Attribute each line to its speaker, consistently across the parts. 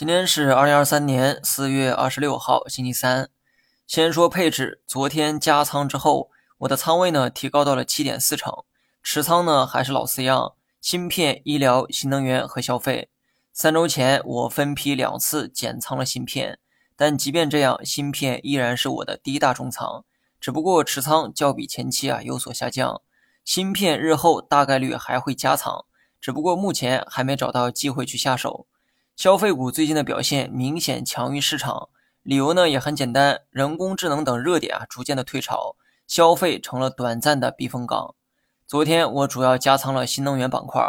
Speaker 1: 今天是二零二三年四月二十六号，星期三。先说配置，昨天加仓之后，我的仓位呢提高到了七点四成，持仓呢还是老四样：芯片、医疗、新能源和消费。三周前我分批两次减仓了芯片，但即便这样，芯片依然是我的第一大重仓，只不过持仓较比前期啊有所下降。芯片日后大概率还会加仓，只不过目前还没找到机会去下手。消费股最近的表现明显强于市场，理由呢也很简单，人工智能等热点啊逐渐的退潮，消费成了短暂的避风港。昨天我主要加仓了新能源板块，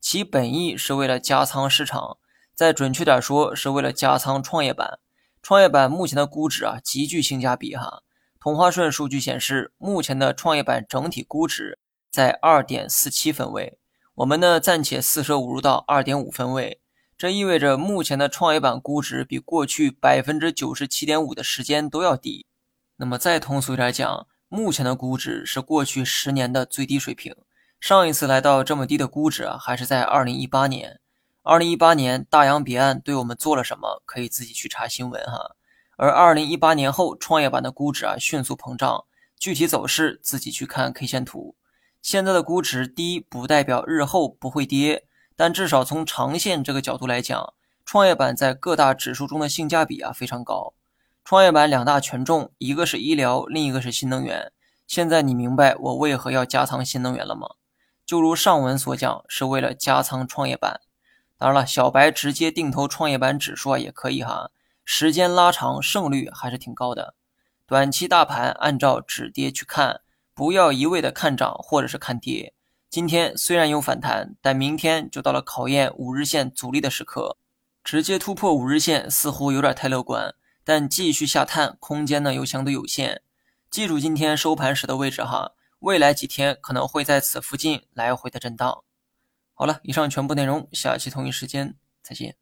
Speaker 1: 其本意是为了加仓市场，再准确点说是为了加仓创业板。创业板目前的估值啊极具性价比哈，同花顺数据显示，目前的创业板整体估值在二点四七分位，我们呢暂且四舍五入到二点五分位。这意味着目前的创业板估值比过去百分之九十七点五的时间都要低。那么再通俗一点讲，目前的估值是过去十年的最低水平。上一次来到这么低的估值啊，还是在二零一八年。二零一八年大洋彼岸对我们做了什么，可以自己去查新闻哈。而二零一八年后，创业板的估值啊迅速膨胀，具体走势自己去看 K 线图。现在的估值低，不代表日后不会跌。但至少从长线这个角度来讲，创业板在各大指数中的性价比啊非常高。创业板两大权重，一个是医疗，另一个是新能源。现在你明白我为何要加仓新能源了吗？就如上文所讲，是为了加仓创业板。当然了，小白直接定投创业板指数啊也可以哈，时间拉长胜率还是挺高的。短期大盘按照止跌去看，不要一味的看涨或者是看跌。今天虽然有反弹，但明天就到了考验五日线阻力的时刻，直接突破五日线似乎有点太乐观，但继续下探空间呢又相对有限。记住今天收盘时的位置哈，未来几天可能会在此附近来回的震荡。好了，以上全部内容，下期同一时间再见。